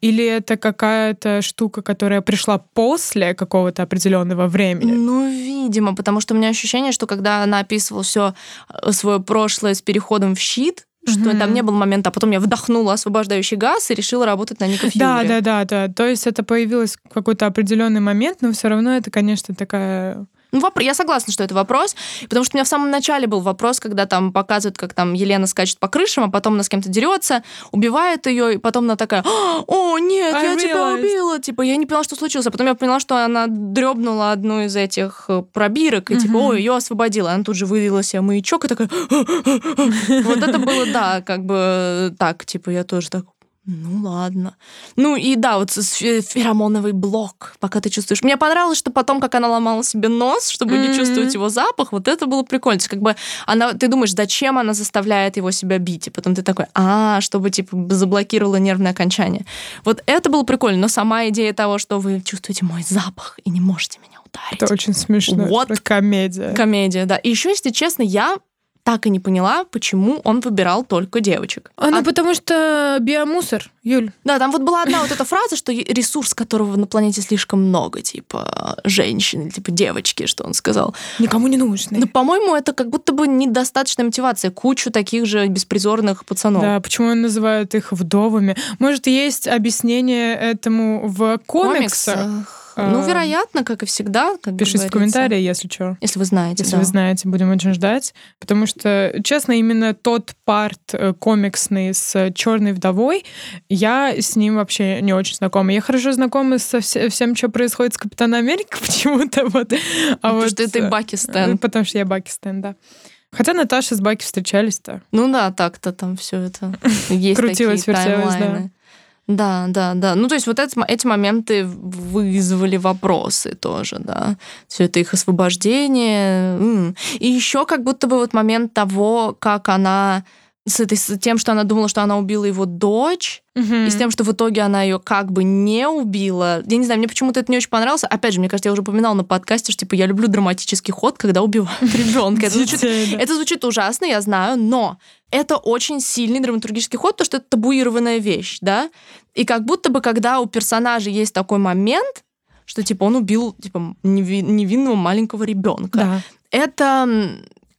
Или это какая-то штука, которая пришла после какого-то определенного времени? Ну, видимо, потому что у меня ощущение, что когда она описывала все э, свое прошлое с переходом в щит, что mm-hmm. там не был момента, а потом я вдохнула освобождающий газ и решила работать на Ника Фьюри. Да, да, да, да. То есть это появилось в какой-то определенный момент, но все равно это, конечно, такая ну, вопрос, я согласна, что это вопрос, потому что у меня в самом начале был вопрос, когда там показывают, как там Елена скачет по крышам, а потом она с кем-то дерется, убивает ее, и потом она такая, о, нет, I я realized. тебя убила. Типа, я не поняла, что случилось. А потом я поняла, что она дребнула одну из этих э, пробирок, и типа, ой, ее освободила. Она тут же вывела себе маячок и такая... Вот это было, да, как бы так, типа, я тоже так, ну ладно. Ну и да, вот феромоновый блок, пока ты чувствуешь. Мне понравилось, что потом, как она ломала себе нос, чтобы mm-hmm. не чувствовать его запах, вот это было прикольно. Как бы она, ты думаешь, зачем она заставляет его себя бить, и потом ты такой, а, чтобы типа заблокировала нервное окончание. Вот это было прикольно, но сама идея того, что вы чувствуете мой запах и не можете меня ударить. Это очень смешно. Вот комедия. Комедия, да. И еще, если честно, я так и не поняла, почему он выбирал только девочек. А, ну, а... потому что биомусор, Юль. Да, там вот была одна вот эта фраза, что ресурс, которого на планете слишком много, типа женщин, типа девочки, что он сказал. Никому не нужны. Ну, по-моему, это как будто бы недостаточная мотивация. Кучу таких же беспризорных пацанов. Да, почему он называет их вдовами? Может, есть объяснение этому в комиксах? комиксах ну, а, вероятно, как и всегда. Как Пишите в комментарии, если что. Если вы знаете. Если да. вы знаете, будем очень ждать. Потому что, честно, именно тот парт э, комиксный с Черной вдовой, я с ним вообще не очень знакома. Я хорошо знакома со всем, что происходит с Капитаном Америкой почему-то. Вот. А потому вот, что ты э, Баки Стэн. Потому что я Баки Стэн, да. Хотя Наташа с Баки встречались-то. Ну да, так-то там все это есть Крутилось, вертелось, да. Да, да, да. Ну, то есть вот это, эти моменты вызвали вопросы тоже, да. Все это их освобождение. И еще как будто бы вот момент того, как она с, этой, с тем, что она думала, что она убила его дочь, угу. и с тем, что в итоге она ее как бы не убила. Я не знаю, мне почему-то это не очень понравилось. Опять же, мне кажется, я уже упоминала на подкасте, что типа я люблю драматический ход, когда убивают ребенка. Это звучит, это звучит ужасно, я знаю, но это очень сильный драматургический ход, то что это табуированная вещь, да. И как будто бы, когда у персонажа есть такой момент, что типа он убил типа невинного маленького ребенка. Да. Это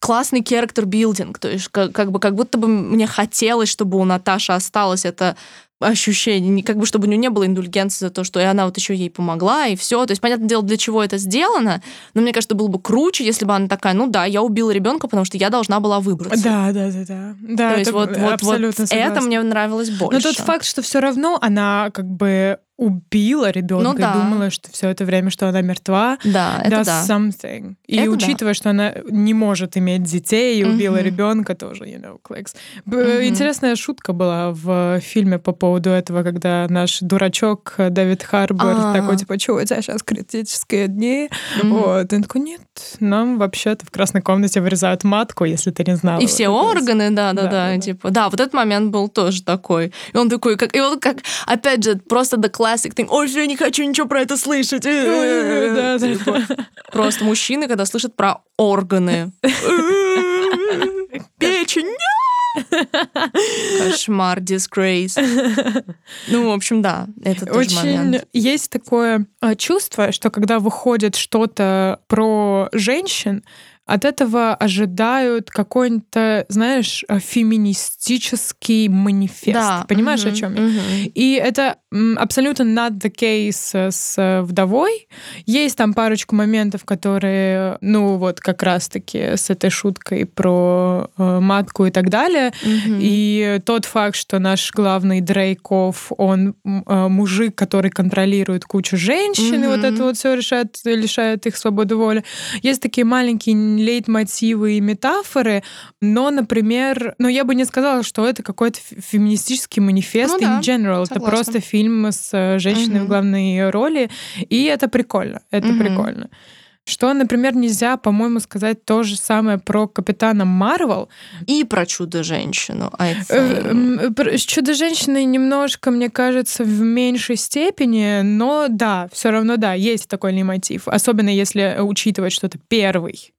классный character-билдинг, то есть как, как бы как будто бы мне хотелось, чтобы у Наташи осталось это ощущение, как бы чтобы у нее не было индульгенции за то, что и она вот еще ей помогла, и все. То есть, понятное дело, для чего это сделано, но мне кажется, было бы круче, если бы она такая, ну да, я убила ребенка, потому что я должна была выбраться. Да, да, да, да. да То есть вот, вот, вот это мне нравилось больше. Но тот факт, что все равно она как бы убила ребенка ну, да. и думала, что все это время, что она мертва, да, это да. something. И это учитывая, да. что она не может иметь детей и убила mm-hmm. ребенка, тоже, you know, clicks. Mm-hmm. Интересная шутка была в фильме по поводу этого, когда наш дурачок Дэвид Харбор А-а-а. такой, типа, что, у тебя сейчас критические дни? Mm-hmm. Вот. И он такой, нет, нам вообще-то в красной комнате вырезают матку, если ты не знала. И все органы, да-да-да, типа. Да, вот этот момент был тоже такой. И он такой, как, и он как, опять же, просто доклад classic thing. Ой, я не хочу ничего про это слышать. Типа, просто мужчины, когда слышат про органы. Печень. Кошмар, disgrace. Ну, в общем, да, это тоже Очень момент. Есть такое а, чувство, что когда выходит что-то про женщин, от этого ожидают какой-то, знаешь, э, феминистический манифест. Да. Понимаешь, угу, о чем угу. И это абсолютно not the case с вдовой. Есть там парочку моментов, которые, ну, вот как раз-таки с этой шуткой про э, матку и так далее. Угу. И тот факт, что наш главный Дрейков, он э, мужик, который контролирует кучу женщин, угу. и вот это вот все решает, лишает их свободы воли. Есть такие маленькие лейтмотивы и метафоры, но, например, ну, я бы не сказала, что это какой-то феминистический манифест ну, in да, general. Согласна. Это просто фильм с э, женщиной угу. в главной роли, и это прикольно. Это угу. прикольно. Что, например, нельзя, по-моему, сказать то же самое про Капитана Марвел. И про Чудо-женщину. С Чудо-женщиной немножко, мне кажется, в меньшей степени, но да, все равно да, есть такой мотив. Особенно если учитывать, что это первый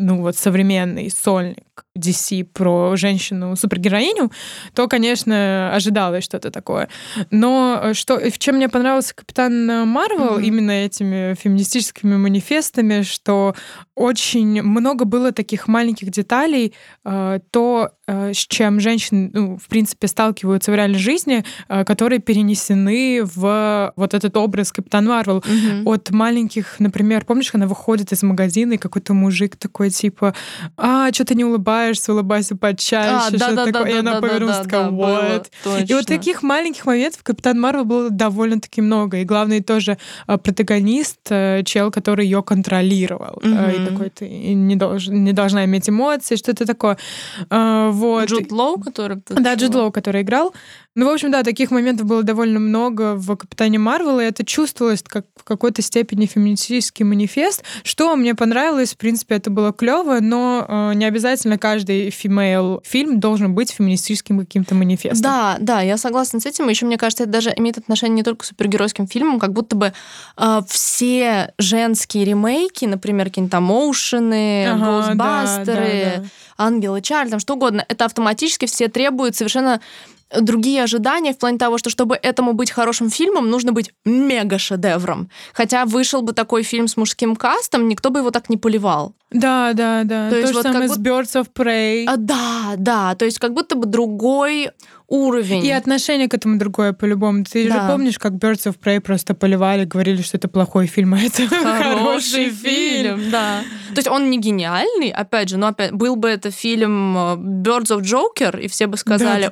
ну вот современный сольник DC про женщину-супергероиню, то, конечно, ожидалось что-то такое. Но э, что, в чем мне понравился Капитан Марвел, mm-hmm. именно этими феминистическими манифестами, что очень много было таких маленьких деталей, э, то, э, с чем женщины, ну, в принципе, сталкиваются в реальной жизни, которые перенесены в вот этот образ Капитан Марвел. Mm-hmm. От маленьких, например, помнишь, она выходит из магазина, и какой-то мужик такой, типа, а, что ты не улыбаешься, улыбайся почаще, а, да, да, такое. Да, и она да, повернулась да, такая, вот. И вот таких маленьких моментов Капитан Марвел было довольно-таки много. И главный тоже протагонист, э, чел, который ее контролировал. Угу. Такой, ты не, долж, не должна иметь эмоции, что-то такое. А, вот. Джуд Лоу, который... Да, Джуд Лоу, который играл. Ну, в общем, да, таких моментов было довольно много в «Капитане Марвел», и это чувствовалось как в какой-то степени феминистический манифест. Что мне понравилось, в принципе, это было клево, но э, не обязательно каждый female фильм должен быть феминистическим каким-то манифестом. Да, да, я согласна с этим. Еще мне кажется, это даже имеет отношение не только к супергеройским фильмам, как будто бы э, все женские ремейки, например, какие-нибудь там Оушены, ага, Госбастеры, да, да, да. Ангелы Чарли, там что угодно, это автоматически все требуют совершенно другие ожидания в плане того, что чтобы этому быть хорошим фильмом, нужно быть мега-шедевром. Хотя вышел бы такой фильм с мужским кастом, никто бы его так не поливал. Да, да, да. То, То есть вот самое с Birds of Prey. А, да, да. То есть как будто бы другой уровень. И отношение к этому другое по-любому. Ты да. же помнишь, как Birds of Prey просто поливали, говорили, что это плохой фильм, а это хороший фильм. Да. То есть он не гениальный, опять же, но опять был бы это фильм э, Birds of Joker, и все бы сказали,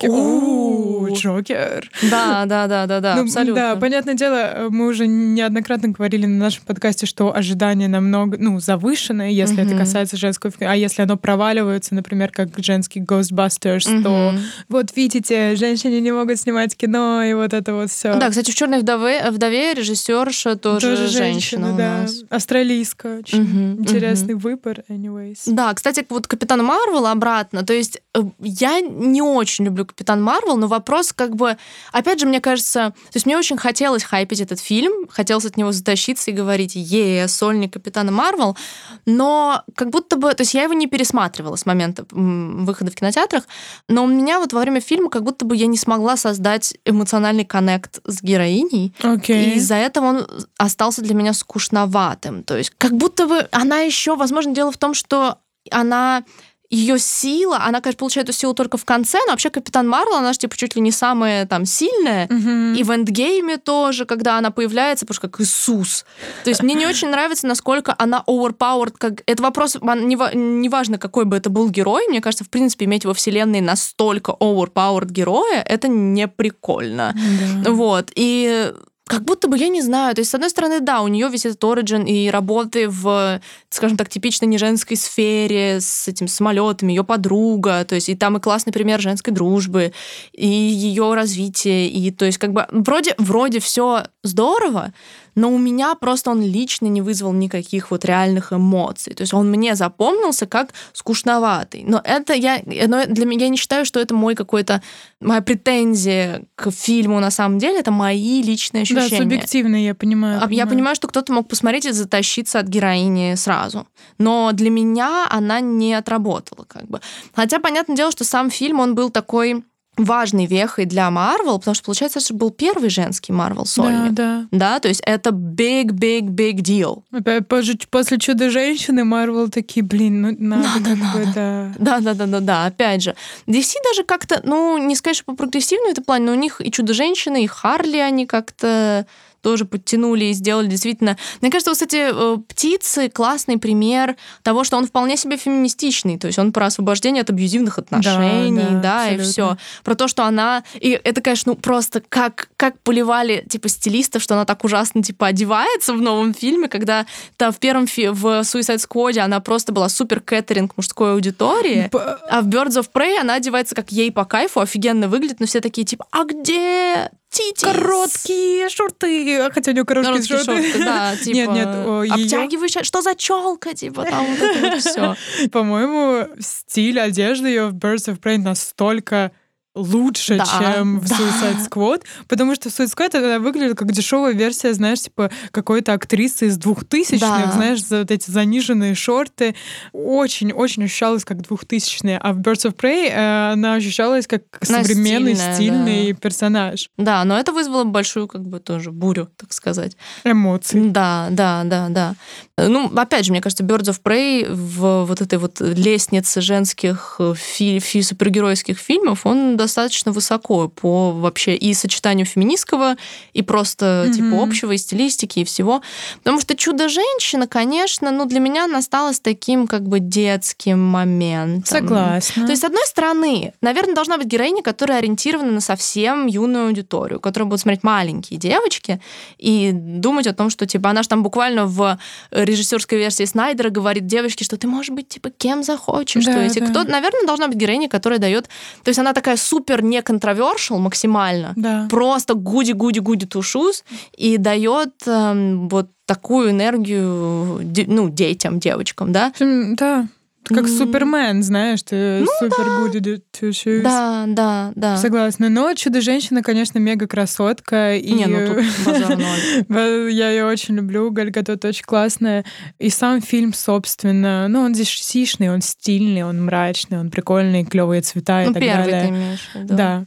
Джокер. Да, да, да, да, да, ну, абсолютно. Да, понятное дело, мы уже неоднократно говорили на нашем подкасте, что ожидание намного, ну, завышенное, если это касается женского фильма, а если оно проваливается, например, как женский Ghostbusters, то вот видите, женщины не могут снимать кино, и вот это вот все. Да, кстати, в Черной вдове, вдове режиссерша тоже, тоже женщина. женщина да. Нас. Австралийская. Очень угу, интересный угу. выбор, anyways. Да, кстати, вот Капитан Марвел обратно. То есть э, я не очень люблю Капитан Марвел, но вопрос как бы... Опять же, мне кажется... То есть мне очень хотелось хайпить этот фильм, хотелось от него затащиться и говорить, е, сольник Капитана Марвел, но как будто бы... То есть я его не пересматривала с момента выхода в кинотеатрах, но у меня вот во время фильма как будто будто бы я не смогла создать эмоциональный коннект с героиней. Okay. И из-за этого он остался для меня скучноватым. То есть как будто бы она еще, возможно, дело в том, что она ее сила, она, конечно, получает эту силу только в конце, но вообще Капитан Марвел, она же, типа, чуть ли не самая там сильная. Mm-hmm. И в Эндгейме тоже, когда она появляется, потому что как Иисус. То есть мне не очень нравится, насколько она overpowered. Как... Это вопрос, не, важно, какой бы это был герой, мне кажется, в принципе, иметь во вселенной настолько overpowered героя, это не прикольно. Mm-hmm. Вот. И как будто бы, я не знаю, то есть, с одной стороны, да, у нее весь этот оригин и работы в, скажем так, типично не женской сфере, с этим самолетами, ее подруга, то есть, и там и классный пример женской дружбы, и ее развитие, и, то есть, как бы, вроде, вроде все здорово, но у меня просто он лично не вызвал никаких вот реальных эмоций. То есть он мне запомнился как скучноватый. Но это я, но для меня я не считаю, что это мой какой-то моя претензия к фильму на самом деле, это мои личные ощущения. Да, субъективные, я понимаю. Я понимаю, понимаю что кто-то мог посмотреть и затащиться от героини сразу. Но для меня она не отработала как бы. Хотя, понятное дело, что сам фильм, он был такой важной вехой для Марвел, потому что, получается, это был первый женский Марвел сольник. Да, да. Да, то есть это big, big, big deal. После Чудо-женщины Марвел такие, блин, ну надо, надо, надо. Да. Да, да, да, да, да, опять же. DC даже как-то, ну, не сказать, что по прогрессивному это плане, но у них и Чудо-женщины, и Харли, они как-то тоже подтянули и сделали действительно... Мне кажется, вот, кстати, э, «Птицы» — классный пример того, что он вполне себе феминистичный, то есть он про освобождение от абьюзивных отношений, да, да, да и все. Про то, что она... И это, конечно, ну просто как, как поливали, типа, стилистов, что она так ужасно, типа, одевается в новом фильме, когда там в первом фи в Suicide Squad она просто была супер кэтеринг мужской аудитории, а в Birds of Prey она одевается как ей по кайфу, офигенно выглядит, но все такие, типа, а где Титис. Короткие шорты. Хотя у нее короткие, короткие шорты. шорты. Да, типа, нет, нет, о, обтягивающая. Ее... Что за челка, типа, там вот это вот все. По-моему, стиль одежды ее в Birds of Prey настолько лучше, да, чем в да. Suicide Squad, потому что Suicide Squad она выглядит как дешевая версия, знаешь, типа какой-то актрисы из двухтысячных, да. знаешь, за вот эти заниженные шорты. Очень-очень ощущалась как двухтысячные, а в Birds of Prey э, она ощущалась как она современный, стильная, стильный да. персонаж. Да, но это вызвало большую как бы тоже бурю, так сказать. Эмоций. Да, да, да, да. Ну, опять же, мне кажется, Birds of Prey в вот этой вот лестнице женских э, фи фи супергеройских фильмов, он достаточно высоко по вообще и сочетанию феминистского, и просто mm-hmm. типа общего, и стилистики, и всего. Потому что «Чудо-женщина», конечно, ну для меня она осталась таким как бы детским моментом. Согласна. То есть, с одной стороны, наверное, должна быть героиня, которая ориентирована на совсем юную аудиторию, которая будет смотреть маленькие девочки и думать о том, что типа она же там буквально в режиссерской версии Снайдера говорит девочке, что ты можешь быть типа кем захочешь. Да, то есть, да. кто, наверное, должна быть героиня, которая дает... То есть она такая супер не контровершил максимально, да. просто гуди-гуди-гуди тушус и дает эм, вот такую энергию ну, детям, девочкам, да? Да. Как mm. Супермен, знаешь, ты ну, супер да. shoes. Да, да, да. Согласна. Но Чудо-женщина, конечно, мега красотка. И... Не, ну тут Я ее очень люблю, Гальгадот очень классная. И сам фильм, собственно, ну, он здесь сишный, он стильный, он мрачный, он прикольный, клевые цвета ну, и так первый далее. ты имеешь виду. Да.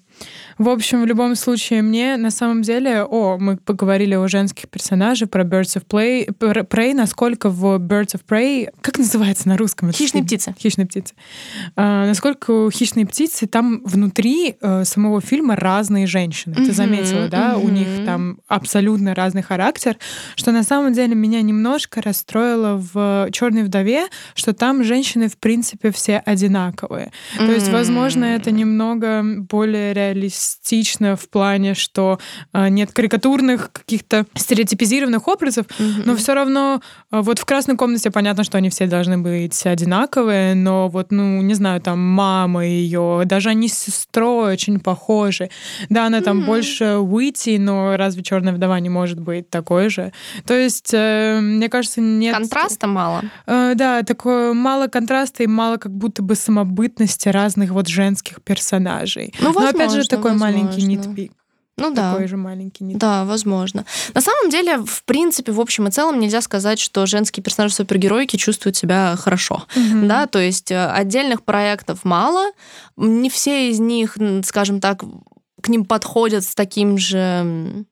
В общем, в любом случае, мне на самом деле... О, мы поговорили о женских персонажах, про Birds of Play, Prey, насколько в Birds of Prey... Как называется на русском? Хищные птицы. Хищные птицы. А, насколько у хищные птицы там внутри э, самого фильма разные женщины. Mm-hmm, Ты заметила, да? Mm-hmm. У них там абсолютно разный характер, что на самом деле меня немножко расстроило в Черной вдове, что там женщины, в принципе, все одинаковые. Mm-hmm. То есть, возможно, это немного более реалистично реалистично в плане, что э, нет карикатурных каких-то стереотипизированных образов, mm-hmm. но все равно э, вот в красной комнате понятно, что они все должны быть одинаковые, но вот, ну, не знаю, там мама ее, даже они с сестрой очень похожи. Да, она там mm-hmm. больше уйти, но разве черная вдова не может быть такой же? То есть, э, мне кажется, нет... Контраста мало. Да, такое мало контраста и мало как будто бы самобытности разных вот женских персонажей. Ну, возможно, но опять же, такой возможно. маленький нитпик. Ну да. Такой же маленький нитпик. Да, возможно. На самом деле, в принципе, в общем и целом нельзя сказать, что женские персонажи супергероики чувствуют себя хорошо. Угу. Да, то есть э, отдельных проектов мало. Не все из них, скажем так, к ним подходят с таким же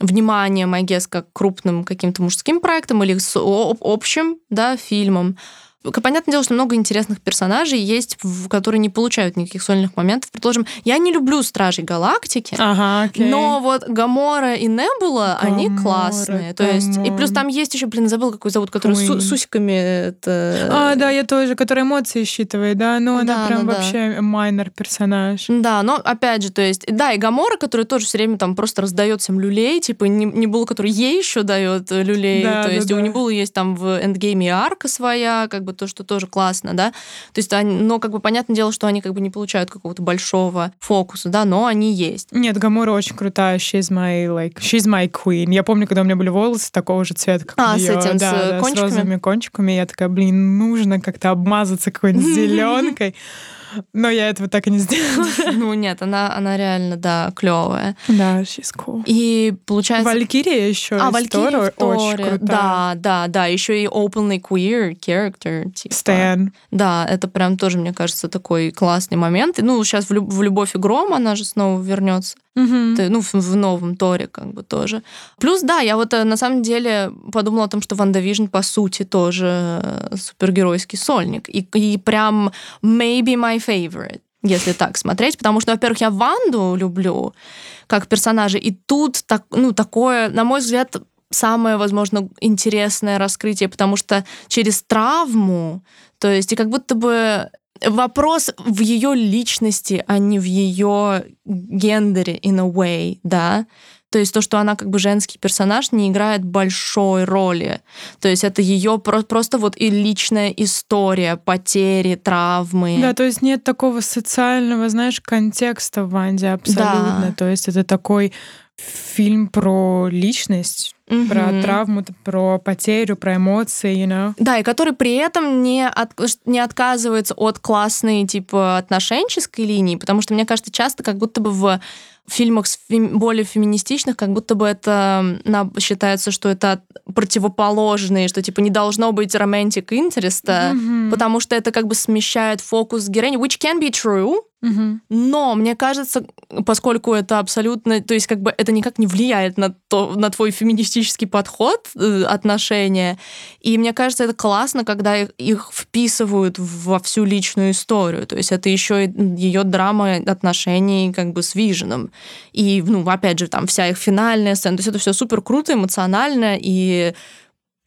вниманием, I guess, как крупным каким-то мужским проектом или с общим да, фильмом. Понятное дело, что много интересных персонажей есть, которые не получают никаких сольных моментов. Предположим, я не люблю Стражей Галактики, ага, окей. но вот Гамора и Небула, Гамора, они классные. То есть, и плюс там есть еще, блин, забыл, какой зовут, который с, с усиками. Это... А, да, я тоже, который эмоции считывает, да, но она да, прям ну, вообще да. майнер персонаж. Да, но опять же, то есть, да, и Гамора, который тоже все время там просто раздает всем люлей, типа Небула, который ей еще дает люлей. Да, то да, есть, да. у Небулы есть там в Эндгейме арка своя, как бы то, что тоже классно, да. То есть, они, но как бы понятное дело, что они как бы не получают какого-то большого фокуса, да, но они есть. Нет, Гамора очень крутая. She's my like, she's my queen. Я помню, когда у меня были волосы такого же цвета, как а, у нее. с этим, да, с да, кончиками? с розовыми кончиками. Я такая, блин, нужно как-то обмазаться какой-нибудь зеленкой. Но я этого так и не сделала. Ну нет, она, она реально, да, клевая. Да, she's cool. И получается... Валькирия еще а, Валькирия очень крутая. Да, да, да. Еще и openly queer character. Типа. Stan. Да, это прям тоже, мне кажется, такой классный момент. Ну, сейчас в, люб- в «Любовь и гром» она же снова вернется. Угу. Ну, в, в новом Торе как бы тоже. Плюс, да, я вот э, на самом деле подумала о том, что WandaVision, по сути, тоже э, супергеройский сольник. И, и прям maybe my favorite. если так смотреть, потому что, во-первых, я Ванду люблю как персонажа, и тут так, ну, такое, на мой взгляд, самое, возможно, интересное раскрытие, потому что через травму, то есть и как будто бы вопрос в ее личности, а не в ее гендере in a way, да. То есть то, что она как бы женский персонаж, не играет большой роли. То есть это ее про- просто вот и личная история, потери, травмы. Да, то есть нет такого социального, знаешь, контекста в Ванде абсолютно. Да. То есть это такой фильм про личность, угу. про травму, про потерю, про эмоции, you know? Да, и который при этом не, от, не отказывается от классной, типа, отношенческой линии, потому что, мне кажется, часто как будто бы в фильмах более феминистичных, как будто бы это на, считается, что это противоположные, что типа не должно быть romantic interest, mm-hmm. потому что это как бы смещает фокус героини, which can be true, Угу. Но мне кажется, поскольку это абсолютно, то есть как бы это никак не влияет на то, на твой феминистический подход э, отношения, и мне кажется, это классно, когда их, их вписывают во всю личную историю, то есть это еще ее драма отношений как бы с Виженом, и ну опять же там вся их финальная сцена, то есть это все супер круто, эмоционально и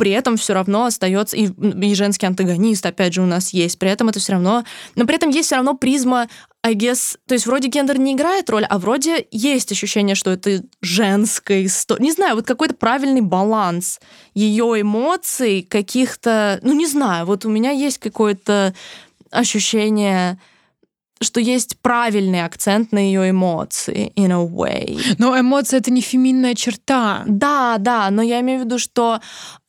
при этом все равно остается и, и женский антагонист, опять же, у нас есть. При этом это все равно, но при этом есть все равно призма I guess, то есть вроде гендер не играет роль, а вроде есть ощущение, что это женская история. Не знаю, вот какой-то правильный баланс ее эмоций, каких-то, ну не знаю, вот у меня есть какое-то ощущение что есть правильный акцент на ее эмоции, in a way. Но эмоции это не феминная черта. Да, да, но я имею в виду, что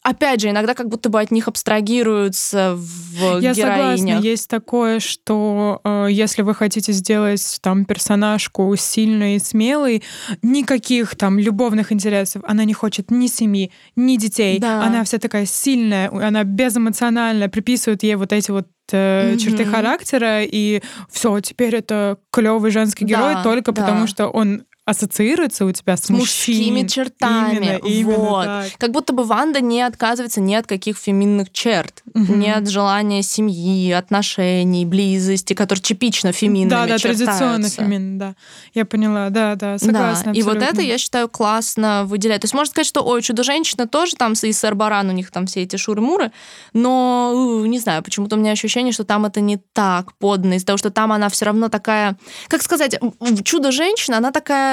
опять же, иногда как будто бы от них абстрагируются в Я героинях. согласна, есть такое, что э, если вы хотите сделать там персонажку сильной и смелой, никаких там любовных интересов, она не хочет ни семьи, ни детей, да. она вся такая сильная, она безэмоциональная, приписывают ей вот эти вот mm-hmm. черты характера, и все, теперь это клевый женский герой да, только да. потому, что он ассоциируется у тебя с, с мужскими чертами. Именно, именно вот. Так. Как будто бы Ванда не отказывается ни от каких феминных черт, угу. ни от желания семьи, отношений, близости, которые типично феминными Да, да, традиционно феминно, да. Я поняла, да, да, согласна. Да. И вот это, я считаю, классно выделяет. То есть можно сказать, что, ой, Чудо-женщина тоже там, и Сэр Баран, у них там все эти шуры-муры, но, не знаю, почему-то у меня ощущение, что там это не так подно, из-за того, что там она все равно такая, как сказать, Чудо-женщина, она такая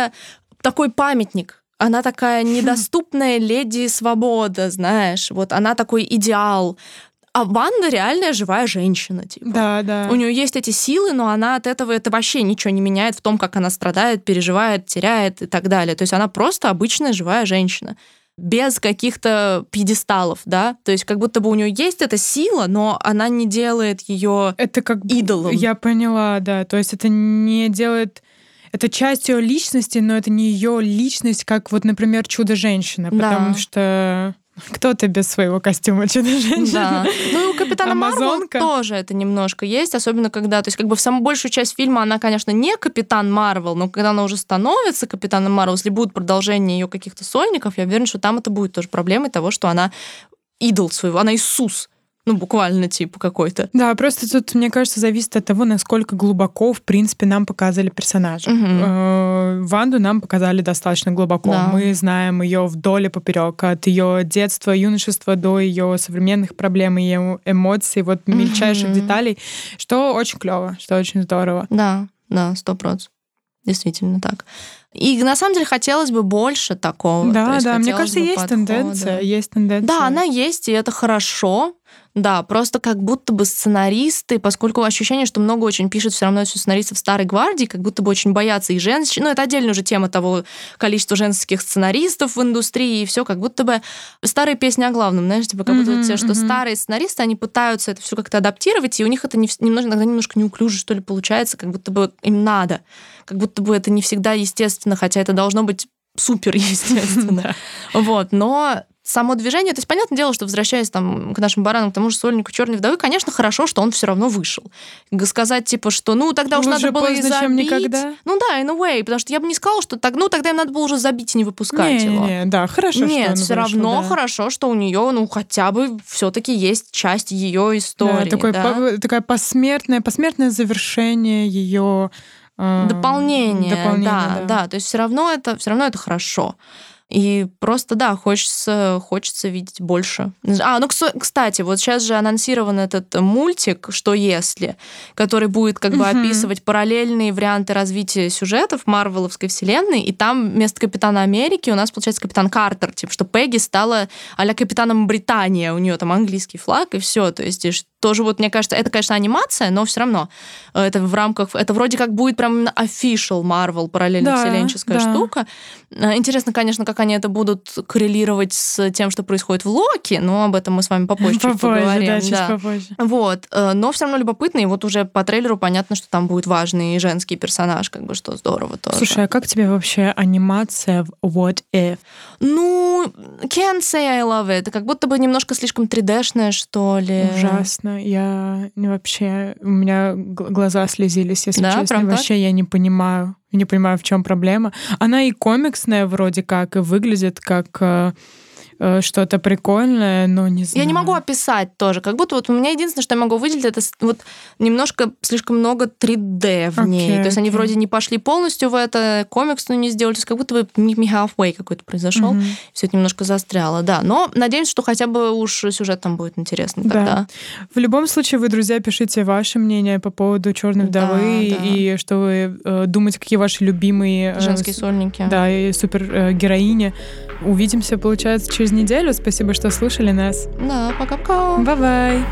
такой памятник. Она такая недоступная леди свобода, знаешь. Вот она такой идеал. А Ванда реальная живая женщина, типа. Да, да. У нее есть эти силы, но она от этого это вообще ничего не меняет в том, как она страдает, переживает, теряет и так далее. То есть она просто обычная живая женщина без каких-то пьедесталов, да, то есть как будто бы у нее есть эта сила, но она не делает ее это как идолом. Я поняла, да, то есть это не делает это часть ее личности, но это не ее личность, как вот, например, чудо-женщина, да. потому что кто-то без своего костюма чудо-женщина. Да. Ну, и у Капитана Марвел тоже это немножко есть, особенно когда, то есть как бы в самую большую часть фильма она, конечно, не Капитан Марвел, но когда она уже становится Капитаном Марвел, если будет продолжение ее каких-то сольников, я уверена, что там это будет тоже проблемой того, что она идол своего, она Иисус ну, буквально, типа, какой-то. Да, просто тут, мне кажется, зависит от того, насколько глубоко, в принципе, нам показали персонажа. Угу. Ванду нам показали достаточно глубоко. Да. Мы знаем ее вдоль и поперек, от ее детства, юношества до ее современных проблем, ее эмоций, вот мельчайших угу. деталей, что очень клево, что очень здорово. Да, да, сто процентов. Действительно так. И на самом деле хотелось бы больше такого. Да, да, мне кажется, есть подхода. тенденция, есть тенденция. Да, она есть, и это хорошо. Да, просто как будто бы сценаристы, поскольку ощущение, что много очень пишет все равно сценаристов старой гвардии, как будто бы очень боятся и женщин. Ну, это отдельная уже тема того количества женских сценаристов в индустрии, и все как будто бы старые песни о главном, знаешь, типа как будто mm-hmm, те, что mm-hmm. старые сценаристы, они пытаются это все как-то адаптировать, и у них это не, немножко, иногда немножко неуклюже, что ли, получается, как будто бы им надо. Как будто бы это не всегда естественно, хотя это должно быть супер естественно. Вот, но само движение, то есть понятное дело, что возвращаясь там к нашим баранам, к тому же сольнику Черной вдовы, конечно, хорошо, что он все равно вышел. Сказать типа, что ну тогда уж надо было и забить. никогда. Ну да, in a way, потому что я бы не сказала, что так, ну тогда им надо было уже забить и не выпускать не, его. Не, да, хорошо. Нет, все равно да. хорошо, что у нее, ну хотя бы все-таки есть часть ее истории. Да, такое, да? По, такое посмертное, посмертное завершение ее э, дополнение, дополнение да, да, да, то есть все равно это все равно это хорошо. И просто, да, хочется, хочется видеть больше. А, ну, кстати, вот сейчас же анонсирован этот мультик «Что если?», который будет как бы описывать параллельные варианты развития сюжетов Марвеловской вселенной, и там вместо Капитана Америки у нас, получается, Капитан Картер, типа, что Пегги стала а Капитаном Британия, у нее там английский флаг, и все, то есть тоже вот, мне кажется, это, конечно, анимация, но все равно э, это в рамках, это вроде как будет прям official Marvel, параллельно да, вселенческая да. штука. Э, интересно, конечно, как они это будут коррелировать с тем, что происходит в Локи, но об этом мы с вами попозже, попозже поговорим. Да, чуть да. попозже. Вот, э, но все равно любопытно, и вот уже по трейлеру понятно, что там будет важный женский персонаж, как бы, что здорово тоже. Слушай, а как тебе вообще анимация в What If? Ну, can't say I love it. Как будто бы немножко слишком 3D-шная, что ли. Ужасно. Я вообще... У меня глаза слезились, если да, честно. Вообще так? я не понимаю. Не понимаю, в чем проблема. Она и комиксная вроде как, и выглядит как э, что-то прикольное, но не знаю. Я не могу описать тоже. Как будто вот у меня единственное, что я могу выделить, это вот немножко слишком много 3D в ней. Okay, То есть okay. они вроде не пошли полностью в это, комикс ну, не сделали. То есть как будто бы me halfway какой-то произошел. Mm-hmm. Все это немножко застряло, да. Но надеемся, что хотя бы уж сюжет там будет интересный да. тогда. В любом случае, вы, друзья, пишите ваше мнение по поводу Черной вдовы да, да. и что вы э, думаете, какие ваши любимые... Э, Женские сольники. Да, и супергероини. Увидимся, получается, через неделю. Спасибо, что слушали нас. Да, пока-пока. Bye-bye.